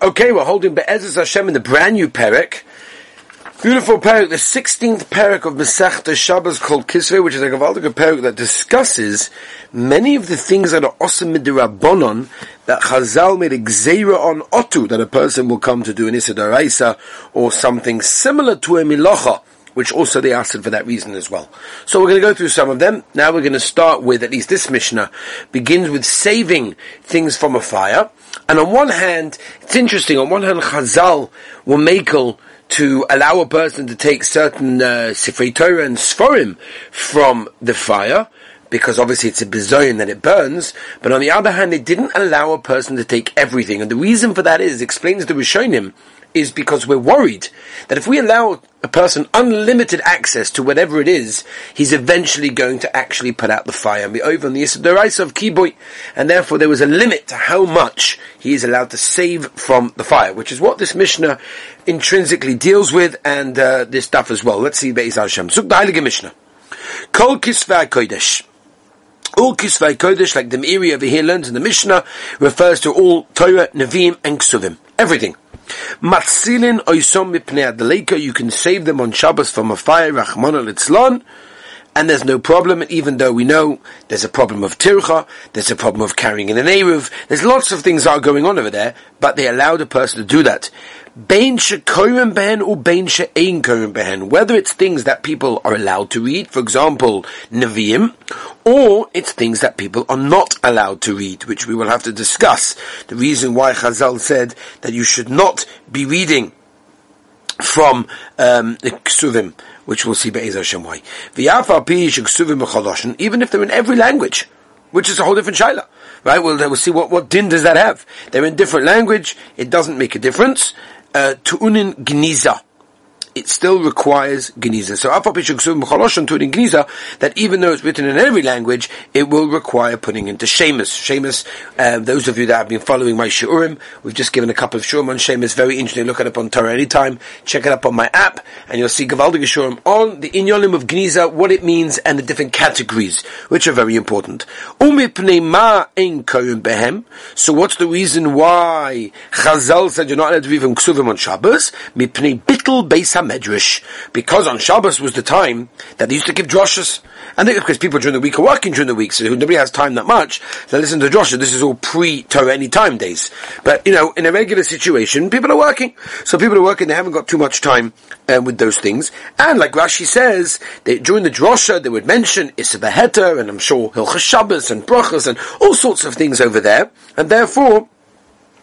Okay, we're holding Be'ezus Hashem in the brand new Perek. Beautiful Perek, the 16th Perek of Masechta Shabbos called Kisvei, which is a Gavaldic Perek that discusses many of the things that are awesome Rabbonon that Chazal made a on Otu, that a person will come to do an Issa or something similar to a Milocha which also they asked for that reason as well. So we're going to go through some of them. Now we're going to start with, at least this Mishnah, begins with saving things from a fire. And on one hand, it's interesting, on one hand, Chazal were make to allow a person to take certain uh, Sifrei Torah and Sforim from the fire, because obviously it's a bizoyin that it burns, but on the other hand, it didn't allow a person to take everything. And the reason for that is, explains the Rishonim, is because we're worried that if we allow a person unlimited access to whatever it is, he's eventually going to actually put out the fire and be over on the Yisrael of Kiboy. And therefore there was a limit to how much he is allowed to save from the fire, which is what this Mishnah intrinsically deals with and uh, this stuff as well. Let's see Be'ez Hashem. Zuk the Heilige Mishnah. Kol Kisvei Kodesh. All Kisvei Kodesh, like the Meiri over here learns in the Mishnah, refers to all Torah, Nevi'im, and Ksuvim. Everything. Matzilin oisom mipnei adleika, you can save them on Shabbos from a fire, Rachmana litzlon, and there's no problem, even though we know there's a problem of tircha, there's a problem of carrying in an Eruv, there's lots of things that are going on over there, but they allowed a person to do that. Bein shekorim behen or bein she'ein behen. Whether it's things that people are allowed to read, for example, Nevi'im, or it's things that people are not allowed to read, which we will have to discuss. The reason why Chazal said that you should not be reading from um, the Ksuvim, which we'll see Be'ez Hashem why. Even if they're in every language, which is a whole different shaila. Right? Well, we'll see what, what din does that have. They're in different language, it doesn't make a difference uh, tu'unin gniza. It still requires gniza. So tu'unin gniza, that even though it's written in every language, it will require putting into shemus. Shemus, uh, those of you that have been following my shiurim, we've just given a couple of shiurim on shemus, very interesting. Look it up on Torah anytime. Check it up on my app, and you'll see gavaldig shiurim on the inyolim of gniza, what it means, and the different categories, which are very important. So what's the reason why Chazal said you're not allowed to read from Ksuvim on Shabbos? Medrash, because on Shabbos was the time that they used to give drushes. And of course people during the week are working during the week, so nobody has time that much to listen to drushes. This is all pre-Torah any time days. But, you know, in a regular situation, people are working. So people are working, they haven't got too much time um, with those things. And like Rashi says, they, during the drosha, they would mention Issa and I'm sure Hilchas Shabbos and Brachas and all sorts of things over there. And therefore,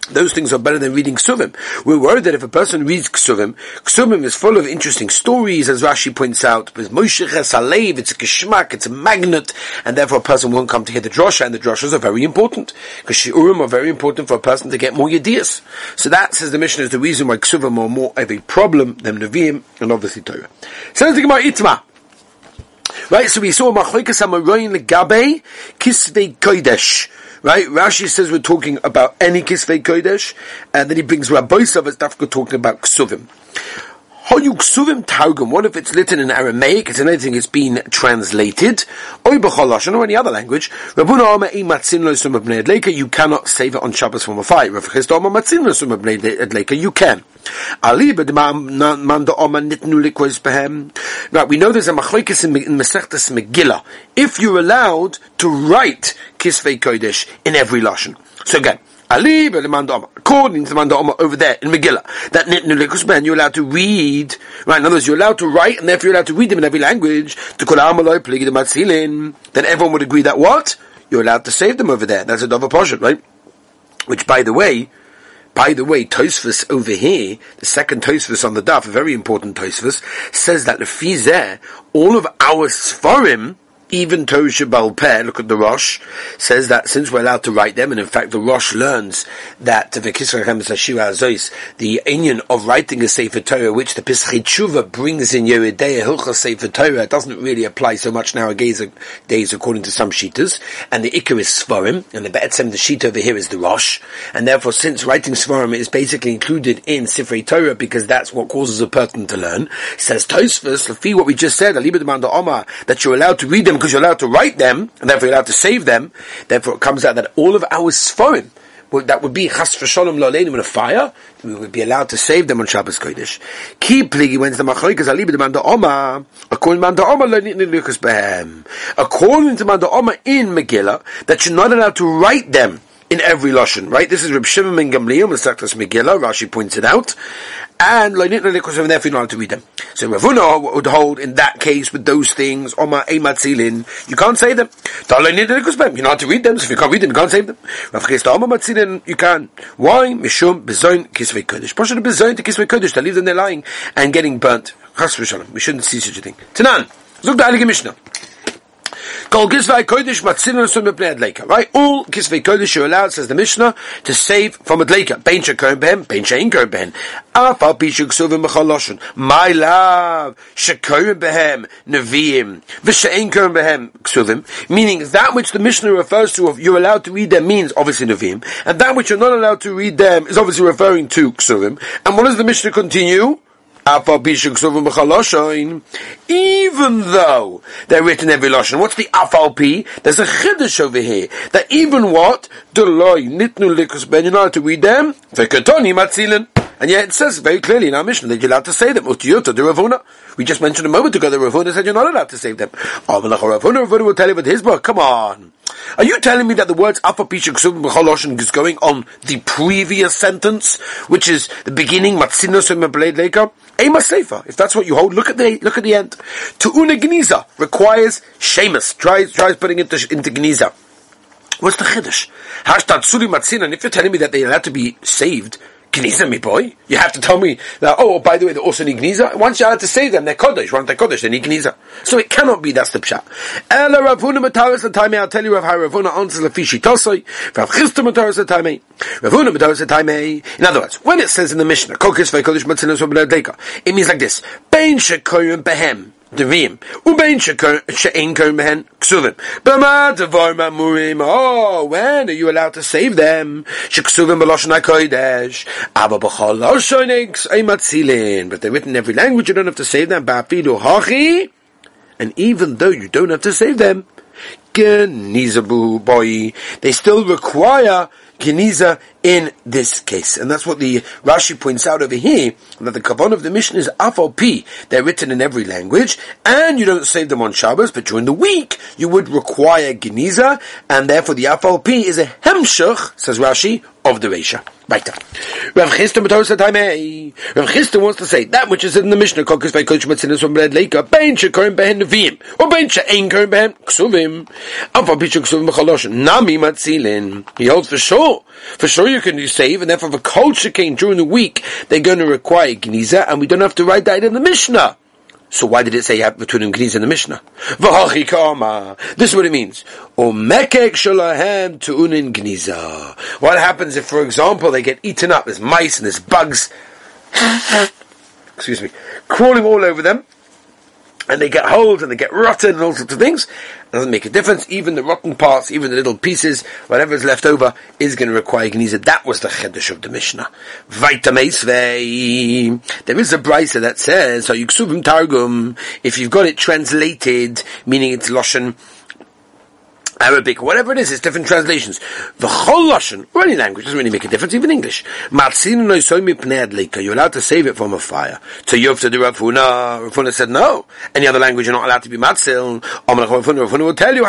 those things are better than reading Ksuvim. We're worried that if a person reads Ksuvim, Ksuvim is full of interesting stories, as Rashi points out. With Moshe Alev, it's a kishmak, it's a magnet, and therefore a person won't come to hear the drosha, and the droshas are very important. Because Shiurim are very important for a person to get more yediyas. So that, says the mission, is the reason why Ksuvim are more of a problem than Nevi'im, and obviously Torah. Says the Gemara Itma. Right, so we saw Machoikas Amaroin Legabe, Kisvei Kodesh. Right? Rashi says we're talking about any Kisvei Kodesh, and then he brings Rabbi Sav Dafka talking about Ksuvim. Hoyuksuvim Targum, what if it's written in Aramaic, it's anything it's been translated, or or any other language, you cannot save it on Shabbos from a fire. You can. Right, we know there's a machlokes in, Masechtas Megillah. If you're allowed to write Kisvei Kodesh in every lashon. So again, Ali according to the Manda over there in Megillah, that Ben, you're allowed to read, right? In other words, you're allowed to write, and therefore you're allowed to read them in every language, to then everyone would agree that what? You're allowed to save them over there. That's a Dova Poshet, right? Which, by the way, by the way, Tosfos over here, the second Tosfos on the Daf, a very important Tosfos, says that the Fizeh, all of our Sfarim, even Torah Shabbal Peh, look at the Rosh, says that since we're allowed to write them, and in fact the Rosh learns that the union of writing a Sefer Torah, which the Tshuva brings in Yeridei Hilcha Sefer Torah, doesn't really apply so much nowadays days according to some Shitas, and the Ikar is Svarim, and the Be'etzem, the Sheet over here is the Rosh, and therefore since writing Svarim is basically included in Sifrei Torah because that's what causes a person to learn, says Tosfos, what we just said, that you're allowed to read them because you're allowed to write them, and therefore you're allowed to save them, therefore it comes out that all of our Sforim, that would be chas v'sholem lo'leinim in a fire, we would be allowed to save them on Shabbos Kodesh. Ki pligi when's the machloikas alibi the manda oma, according to manda oma lo'nitni lukas behem. According to manda oma in Megillah, that you're not allowed to write them in every lashon, right? This is Reb Shimon ben Gamliel, Masechtas Megillah. Rashi points it out, and loinitna likos of therefore not to read them. So Ravuna would hold in that case with those things. Oma ematzilin, you can't say them. You're not to read them. So if you can't read them, you can't save them. You can. Why? Mishum bezoin kisvei kodesh. Pasha bezoin to kisvei kodesh to leave them there lying and getting burnt. We shouldn't see such a thing. Tanan. Zug the Mishnah. Kol Kisvei Kodesh Matzilin Sun Mepnei Adleika. Right? All Kisvei Kodesh are allowed, says the Mishnah, to save from Adleika. Bein Shekorim Behem, Bein Shein Korim Behem. Afal Pishu Ksuvim Mechaloshin. My love, Shekorim Behem, Neviim. V'Shein Korim Behem, Ksuvim. Meaning that which the Mishnah refers to, of you're allowed to read them means obviously Neviim. And that which you're not allowed to read them is obviously referring to Ksuvim. And what does the Mishnah continue? Even though they're written every lashon, what's the afal p? There's a chiddush over here that even what deloy nitnu likus ben to read them. Vekatoni matzilin. And yet it says very clearly in our mission that you're allowed to say them. Utiyuta de Ravuna. We just mentioned a moment ago that Ravuna said you're not allowed to save them. Oh, Ravuna, Ravuna will tell you with his book. Come on. Are you telling me that the words Apapisha is going on the previous sentence, which is the beginning, Matzinos Leka? Ema Sefer. If that's what you hold, look at the look at the end. To una gniza requires Sheamus. Tries tries putting it into, into gniza. What's the chiddush? Hashtag suri matzina. And if you're telling me that they are allowed to be saved, Gniza, me boy. You have to tell me that, oh, by the way, they also need Gniza. Once you had to say them, they're Kodesh. Once they're Kodesh, they need Gniza. So it cannot be, that's the Pshat. Ravuna Mataris I'll tell you how Ravuna answers Rav Mataris Ravuna Mataris. In other words, when it says in the Mishnah, Kokis Ve'Kodesh Matzinas V'Bnei it means like this, Shekoyim Behem, Devim. Ubein she'en kohen behen ksuvim. B'ma devar ma'murim. Oh, when are you allowed to save them? She'ksuvim b'loshen ha'kodesh. Aba b'chol loshonik matzilin. But they're written in every language, you don't have to save them. Ba'afidu hachi. And even though you don't have to save them, genizabu boy, they still require geniza in this case. And that's what the Rashi points out over here, that the Kavan of the mission is Afal P. They're written in every language, and you don't save them on Shabbos, but during the week, you would require Geniza, and therefore the Afal P is a Hemshach, says Rashi, of the Reisha. Right. Rav Chisda wants to say that which is in the Mishnah, Kokis by from Red Lake, Bein Shekorim Behen Neviim, or Bein She'ein Korim Behen Ksuvim, Pichu Ksuvim Nami Matzilin. He holds for sure. For sure you can save, and therefore if a culture came during the week, they're going to require Gniza, and we don't have to write that in the Mishnah. So why did it say between Gniz and the Mishnah? This is what it means. What happens if, for example, they get eaten up? There's mice and there's bugs. excuse me, crawling all over them and they get holes and they get rotten and all sorts of things. It doesn't make a difference. Even the rotten parts, even the little pieces, whatever is left over, is going to require geniza. That was the chedesh of the Mishnah. There is a brisa that says, so targum, if you've got it translated, meaning it's loshen, Arabic, whatever it is, it's different translations. The whole Russian, or any language, doesn't really make a difference, even English. You're allowed to save it from a fire. So you have to do Rafuna. Rafuna said no. Any other language, you're not allowed to be Matzil. Rafuna will tell you.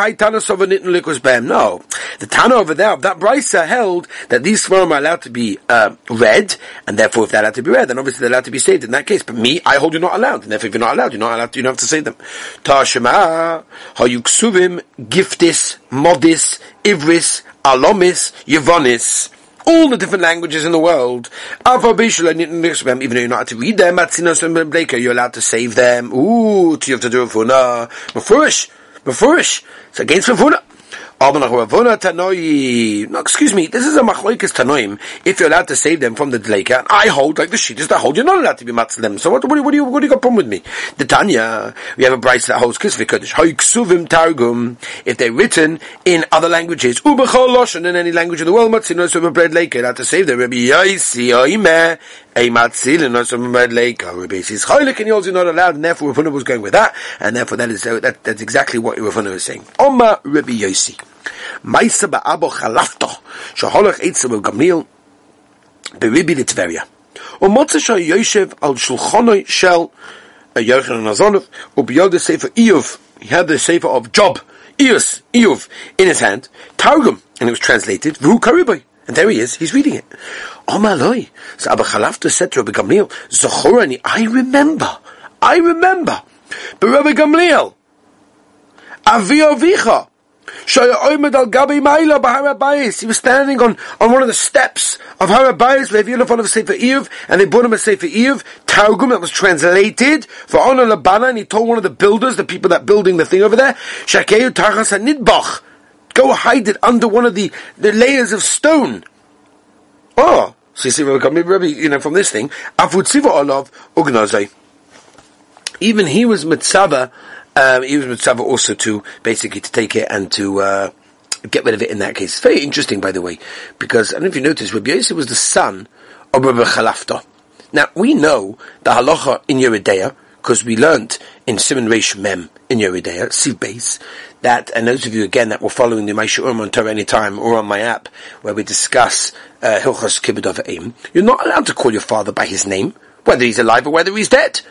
No. The Tana over there, that Brisa held that these sperm are allowed to be uh, read, and therefore if they're allowed to be read, then obviously they're allowed to be saved in that case. But me, I hold you're not allowed. And therefore if you're not allowed, you're not allowed to, you don't have to save them. Tashema, Hayuksuvim, Giftis, Modis, Ivris, Alomis, Yevonis, all the different languages in the world. Even though you're not allowed to read them, you're allowed to save them. Ooh, you have to do it for na. Mefurish, Mefurish. It's against Mefuna. No, excuse me, this is a machloikas tanoim. If you're allowed to save them from the dleika, I hold like the is that hold, you're not allowed to be matzah them. So what, what, what, do you, what do you got problem with me? The Tanya, we have a price that holds kisvi kodesh. Targum, if they're written in other languages, ubechol loshen in any language in the world, matzah no bread leika, allowed to save them. Rabbi Yosi oime, a matzil and no some bread leika. Oh, Rabbi says cholik and you're not allowed, and therefore Rav was going with that, and therefore that is that, that's exactly what Rav is saying. Oma Rabbi Yosi. Maisa ba'abo chalafto, shaholoch eitzim of Gamliel, beribi the Tveria. Um Umotze shah Yosef al shulchonoi shel Yochanan Azonov, ubiyod the sefer Iyuv, he had the sefer of Job, Iyus, Iyuv, in his hand, Targum, and it was translated, Vuhu Karibai. And there he is, he's reading it. Oh my lord. So Abba Chalafta said to Rabbi Gamliel, Zachorani, I remember, I remember. But Rabbi Gamliel, Avi Avicha, he was standing on, on one of the steps of Harabayis, Levi of Sefer Eiv, and they brought him a Sefer Eiv, Targum that was translated for Ona Labana, and he told one of the builders, the people that building the thing over there, Shakeu Tarchas Nidbach, go hide it under one of the, the layers of stone. Oh, so you see, Rabbi, you know, from this thing, Avutziva Olav Ugnazai. Even he was mitzvah um, he was mitzvah also to basically to take it and to uh, get rid of it in that case. It's very interesting, by the way, because I don't know if you noticed, Rabbi Yosef was the son of Rabbi Chalafta. Now we know the halacha in Yoreh Deah because we learnt in Simon Reish Mem in Yoreh Deah, Siv that, and those of you again that were following the Maisha Urim on Torah anytime or on my app where we discuss uh, Hilchas Kibbud Aim, you're not allowed to call your father by his name, whether he's alive or whether he's dead.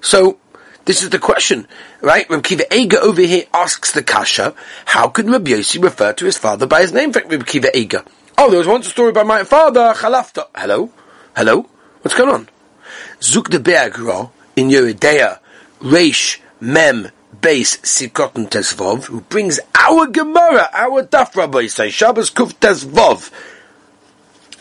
So this is the question, right? Rabbi Kiva Eger over here asks the Kasha, how could Rabbi Yossi refer to his father by his name? In fact, Rabbi Kiva Eger. Oh, there was once a story about my father, Chalafta. Hello? Hello? What's going on? Zuk de Biur HaGra, in Yoreh Deah, Reish, Mem, Base, Sikotten Tesvov, who brings our Gemara, our Daf Rabbi, say, Shabbos Kuf Tesvov.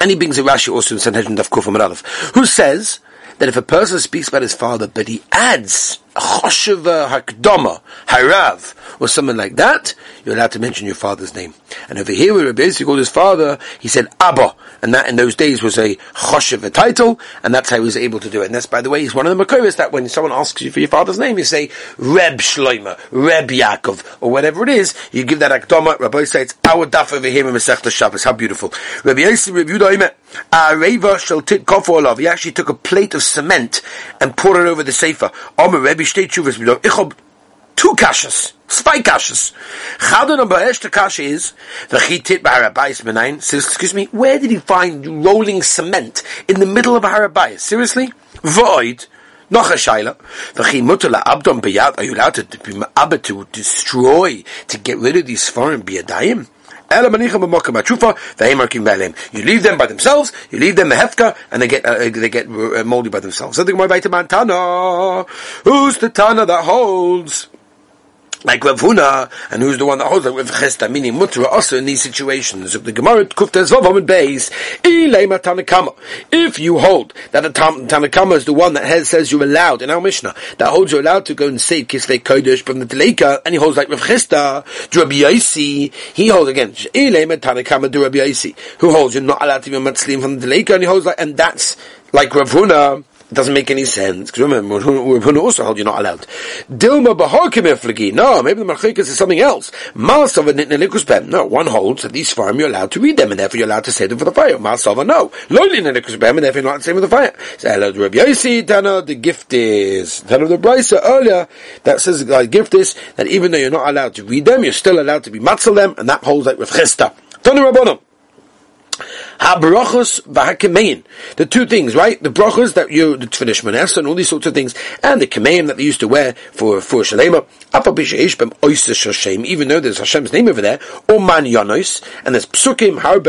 And he brings a Rashi also in Sanhedrin Daf Kuf Aleph, who says, that if a person speaks about his father, but he adds a chosheva hakdama, harav, or something like that, you're allowed to mention your father's name. And over here, where Rabbi called his father, he said Abba, and that in those days was a chosheva title, and that's how he was able to do it. And that's, by the way, is one of the makoris that when someone asks you for your father's name, you say Reb Shloima, Reb Yaakov, or whatever it is, you give that akdama. Rabbi says it's our daf over here in Masechta Shabbos. How beautiful. Rabbi Yosef reviewed Uh, Reva shall tit kofolav. He actually took a plate of cement and poured it over the sefer. Omer Rebbe shtei tshuvas b'dom. Ich two kashas, zwei kashas. Chadon number the kasha is v'chitit b'harabayis menayin. Says, excuse me, where did he find rolling cement in the middle of a harabayis? Seriously, void. Noch a shaila. V'chi mutter la'abdom b'yad. Are you allowed to be to destroy, to get rid of these foreign biyadayim? You leave them by themselves, you leave them the hefka, and they get uh, they get uh, moldy by themselves. So the Gemara Tana, who's the Tana that holds? Like Rav Huna, and who's the one that holds like Rav Chisda, meaning Mutra, also in these situations. The Gemara Kufta Zvavamid Beis, Ilema Tanakama. If you hold that a Tanakama is the one that has, says you're allowed, in our Mishnah, that holds you're allowed to go and say Kislei Kodesh from the Teleka, and he holds like Rav Chisda, Rabbi Yosi, he holds again, Ilema Tanakama to Rabbi who holds you're not allowed to be a Matzlim from the Teleka, and he holds like, and that's like Rav Huna, it doesn't make any sense. Because remember, Huna also hold you're not allowed. Dilma b'harkim eflagi. No, maybe the machikas is something else. Masava nitnelikus. No, one holds that these farm you're allowed to read them, and therefore you're allowed to say them for the fire. Masava no. Loli nitnelikus and therefore you're not allowed to say them for the fire. Hello, Rabbi Yossi, Tana, the gift is. Tana of the Brisa earlier, that says the uh, gift is, that even though you're not allowed to read them, you're still allowed to be matzel them, and that holds like with Chisda. Tana Rabbanim. Ha-brachos v'ha-kemein. The two things, right? The brachos that you, the tefillah shmones and all these sorts of things, and the kemein that they used to wear for, for shalema. Even though there's Hashem's name over there, or man yanos, and there's psukim, harbe,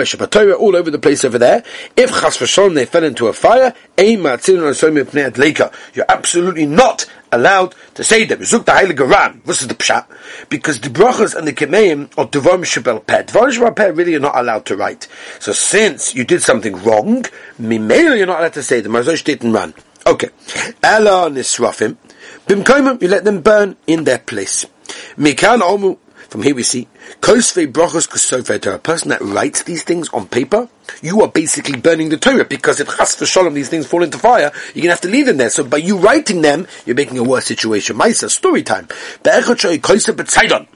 all over the place over there. If chas v'shon they fell into a fire, you're absolutely not allowed to say them. Zuk the Heilige Ran. This is the pshat. Because the brachas and the kemeim are devar shabel pet. Devar shabel pet really are not allowed to write. So since you did something wrong, mimela you're not allowed to say them. Mazosh didn't run. Okay. Ela nisrafim. Bimkoimim, you let them burn in their place. Mikan omu. From here we see, Kosve brachos kosove to a person that writes these things on paper, you are basically burning the Torah because if chas v'shalom these things fall into fire, you're gonna have to leave them there. So by you writing them, you're making a worse situation. Maisa, story time. Be'echot kosve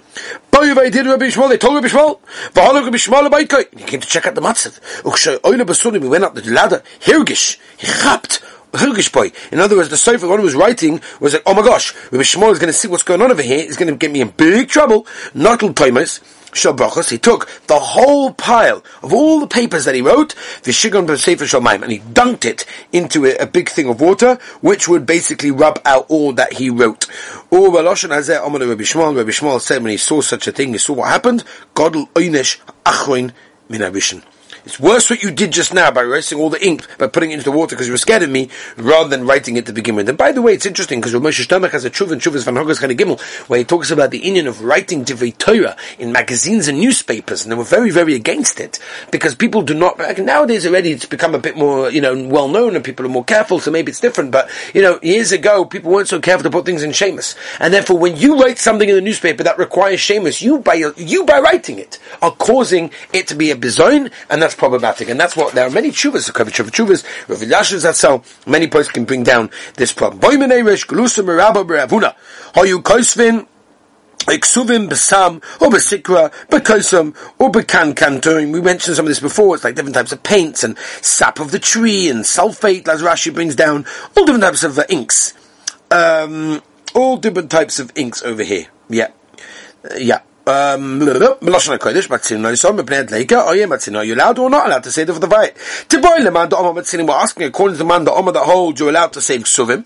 did Rabbi Shmuel, they told Rabbi Shmuel, v'holog Rabbi Shmuel He came to check out the matzav. Ukshay oile basunim, he went up the ladder, hirgish, he chapped, In other words, the Sofer, the one who was writing, was like, oh my gosh, Rabbi Shmuel is going to see what's going on over here, he's going to get me in big trouble. Not Toimus. Shabachos, he took the whole pile of all the papers that he wrote, the Shigon Sefer Shalmaim, and he dunked it into a, a, big thing of water, which would basically rub out all that he wrote. Or Rabbi Shmuel, Rabbi Shmuel said when he saw such a thing, he saw what happened, Godel Oynish Achroin Minabishin. It's worse what you did just now by erasing all the ink, by putting it into the water because you were scared of me, rather than writing it to begin with. And by the way, it's interesting because Moshe Sternbuch has a Chuv and Chuvas van Hogas Gimel, where he talks about the Indian of writing Divrei Torah in magazines and newspapers, and they were very, very against it because people do not. Like nowadays, already it's become a bit more, you know, well known, and people are more careful, so maybe it's different. But you know, years ago, people weren't so careful to put things in Seamus, and therefore, when you write something in the newspaper that requires Seamus, you by you by writing it are causing it to be a bizoin, and that's problematic, and that's that's what there are many chuvas, the Kavich of chuvas, Rav that so many points can bring down this problem. Boy menerish glusim merabba beravuna. How you koisvin Iksuvim besam or besikra bekosum or bekan. We mentioned some of this before. It's like different types of paints and sap of the tree and sulfate, as Rashi brings down. All different types of uh, inks. Um, all different types of inks over here. Yeah, uh, yeah. Melashon HaKodesh, Matzin Noisom, Mepnei Adleika, Oye Matzin, are you allowed or not allowed to say the for the fight? Tiboy Leman Da Omer Matzin, we're asking according to the man Da Omer that holds, you're allowed to say Ksuvim.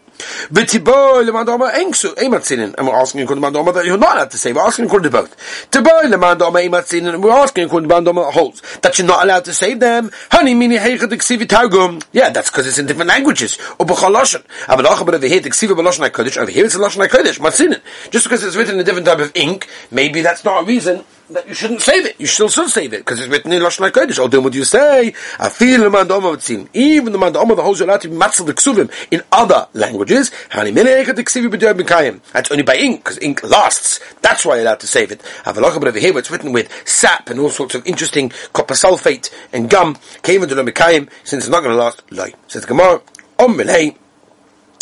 And we're asking according to Omer that you're not allowed to say, we're asking according to both. Tiboy Leman Da Omer Ein Matzin, and we're asking according to that holds, that you're not allowed to say them. Honey, mini Targum. Yeah, that's because it's in different languages. Doch, but over here, the Ksivi B'loshan HaKodesh, over here it's a Loshan HaKodesh, Matzin. Just because it's written in a different type of ink, maybe that's not a reason that you shouldn't save it. You still should save it because it's written in Lashon Hakodesh. Do what you say. I feel the man Even the man the holds allowed to be matzel the in other languages. That's only by ink because ink lasts. That's why you're allowed to save it. Have a look over here. It's written with sap and all sorts of interesting copper sulfate and gum. Came into the since it's not going to last. Lie says Gemara. Om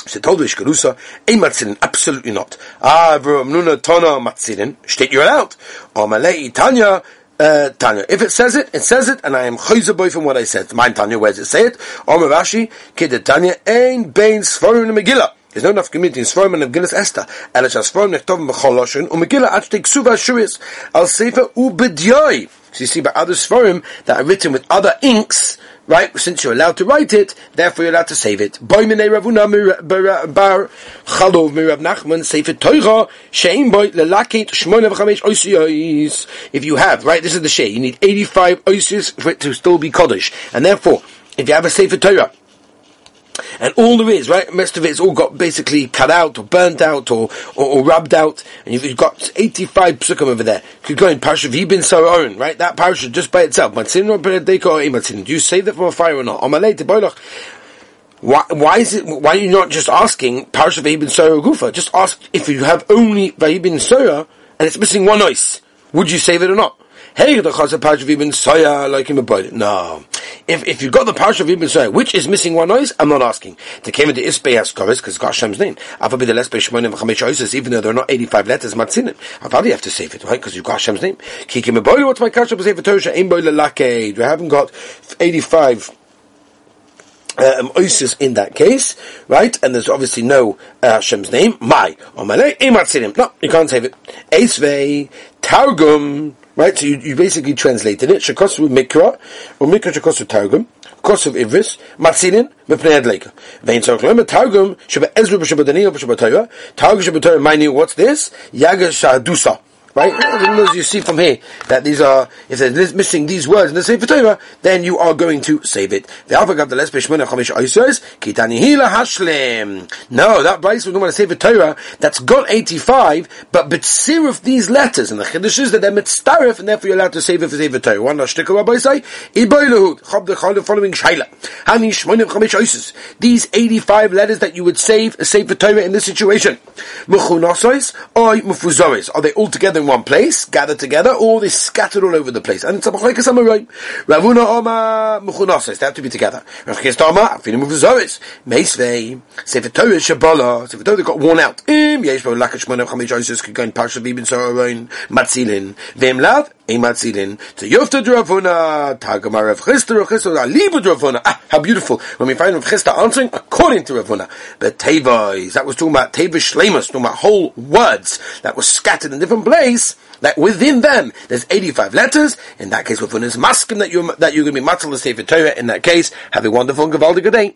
Sie told me Shkarusa, ein Matzilin, absolutely not. Ah, Nuna Tona Matzilin, steht you're allowed. Amalei Tanya, uh, Tanya. If it says it, it says it, and I am chayzer boy from what I said. Mine Tanya, where does it say it? Omer Rashi, Kid Tanya, ein bein Sforim Megillah. There's no enough community in Sforim and Megillah Esther. Ela Sforim nechtovim b'chol loshen, u'Megillah at shtei ksuva shuris, al sefer u'bedyoy. So you see by other Sforim that are written with other inks, right? Since you're allowed to write it, therefore you're allowed to save it. Boy minei Ravuna bar Chalov Nachman sefer shein boy lelakit shmoina v'chamesh oisiyos. If you have, right, this is the shay, you need 85 oisis for it to still be Kaddish. And therefore, if you have a sefer Torah, and all there is, right, most of it's all got basically cut out or burnt out or, or, or rubbed out, and you've, you've got 85 psukim over there. You could go in Parsha Vibin Saron, right, that Parsha just by itself, do you save it from a fire or not? Why, why is it, why are you not just asking Parsha Vibin Sarah Gufa? Just ask if you have only Vibin Sarah and it's missing one ice. Would you save it or not? Hey, the Chazal Parsha Ibn Soya like him about No. If, if you've got the Parsha of Ibn Soya, which is missing one noise, I'm not asking. They came into Isbei Haskaris, because it's Hashem's name. Alpha be the Lesbei Shmonim Chamesh Oises, even though there are not 85 letters, Matzinim. Do you have to save it, right? Because you've got Hashem's name. Kikim Eboy, what's my Kasha B'Sefer Torah? Ein Boy Lelake. We haven't got 85 um, Isis in that case, right? And there's obviously no uh, Hashem's name. My. My name, no, you can't save it. Esvei, Targum, Right, so you, you basically translated it. Shekosu mikra, or mikra shekosu targum, kosu of ivris, matzinin, mepnei adleika. Vein tzorch targum, sheba ezra b'sheba daniel b'sheba Torah, targum sheba Torah, what's this? Yaga shadusa. Right? As you see from here, that these are, if they're missing these words in the Sefer Torah, then you are going to save it. The the. No, that Bryce was talking Sefer Torah that's got 85, but Betsir of these letters, and the Chiddush is that they're Mitztarif, and therefore you're allowed to save it for Sefer Torah. One Lashtika Rabbi say, Iboilahud, Chob the Chol, the following Shaila. Hani Shmonim Chomish Oisers. These 85 letters that you would save, a Sefer Torah in this situation. Mechunosois, or. Are they all together in one place, gathered together, or they're scattered all over the place. And it's a machlekes amaroim. Ravuna Oma Mechunases, they have to be together. Rav Chisda Oma, Afinim Uvuzoris, Meisvei, Sefer Torah Shabala, Sefer Torah got worn out. Im Yesh Bo Lakat Shmona Chamish could go in Parsha Vibin Soroin, Matzilin, Vem Lav, To Yofta Dravuna, Rav Chisda, Rav Alibu Dravuna. Ah, how beautiful. When we find Rav Chisda answering according to Ravuna. But Tevais, that was talking about Teva Shlemus, talking about whole words that were scattered in different place, that within them there's 85 letters. In that case, Ravuna is masking that you're, that you're going to be matzal the Sefer Torah. In that case, have a wonderful and day.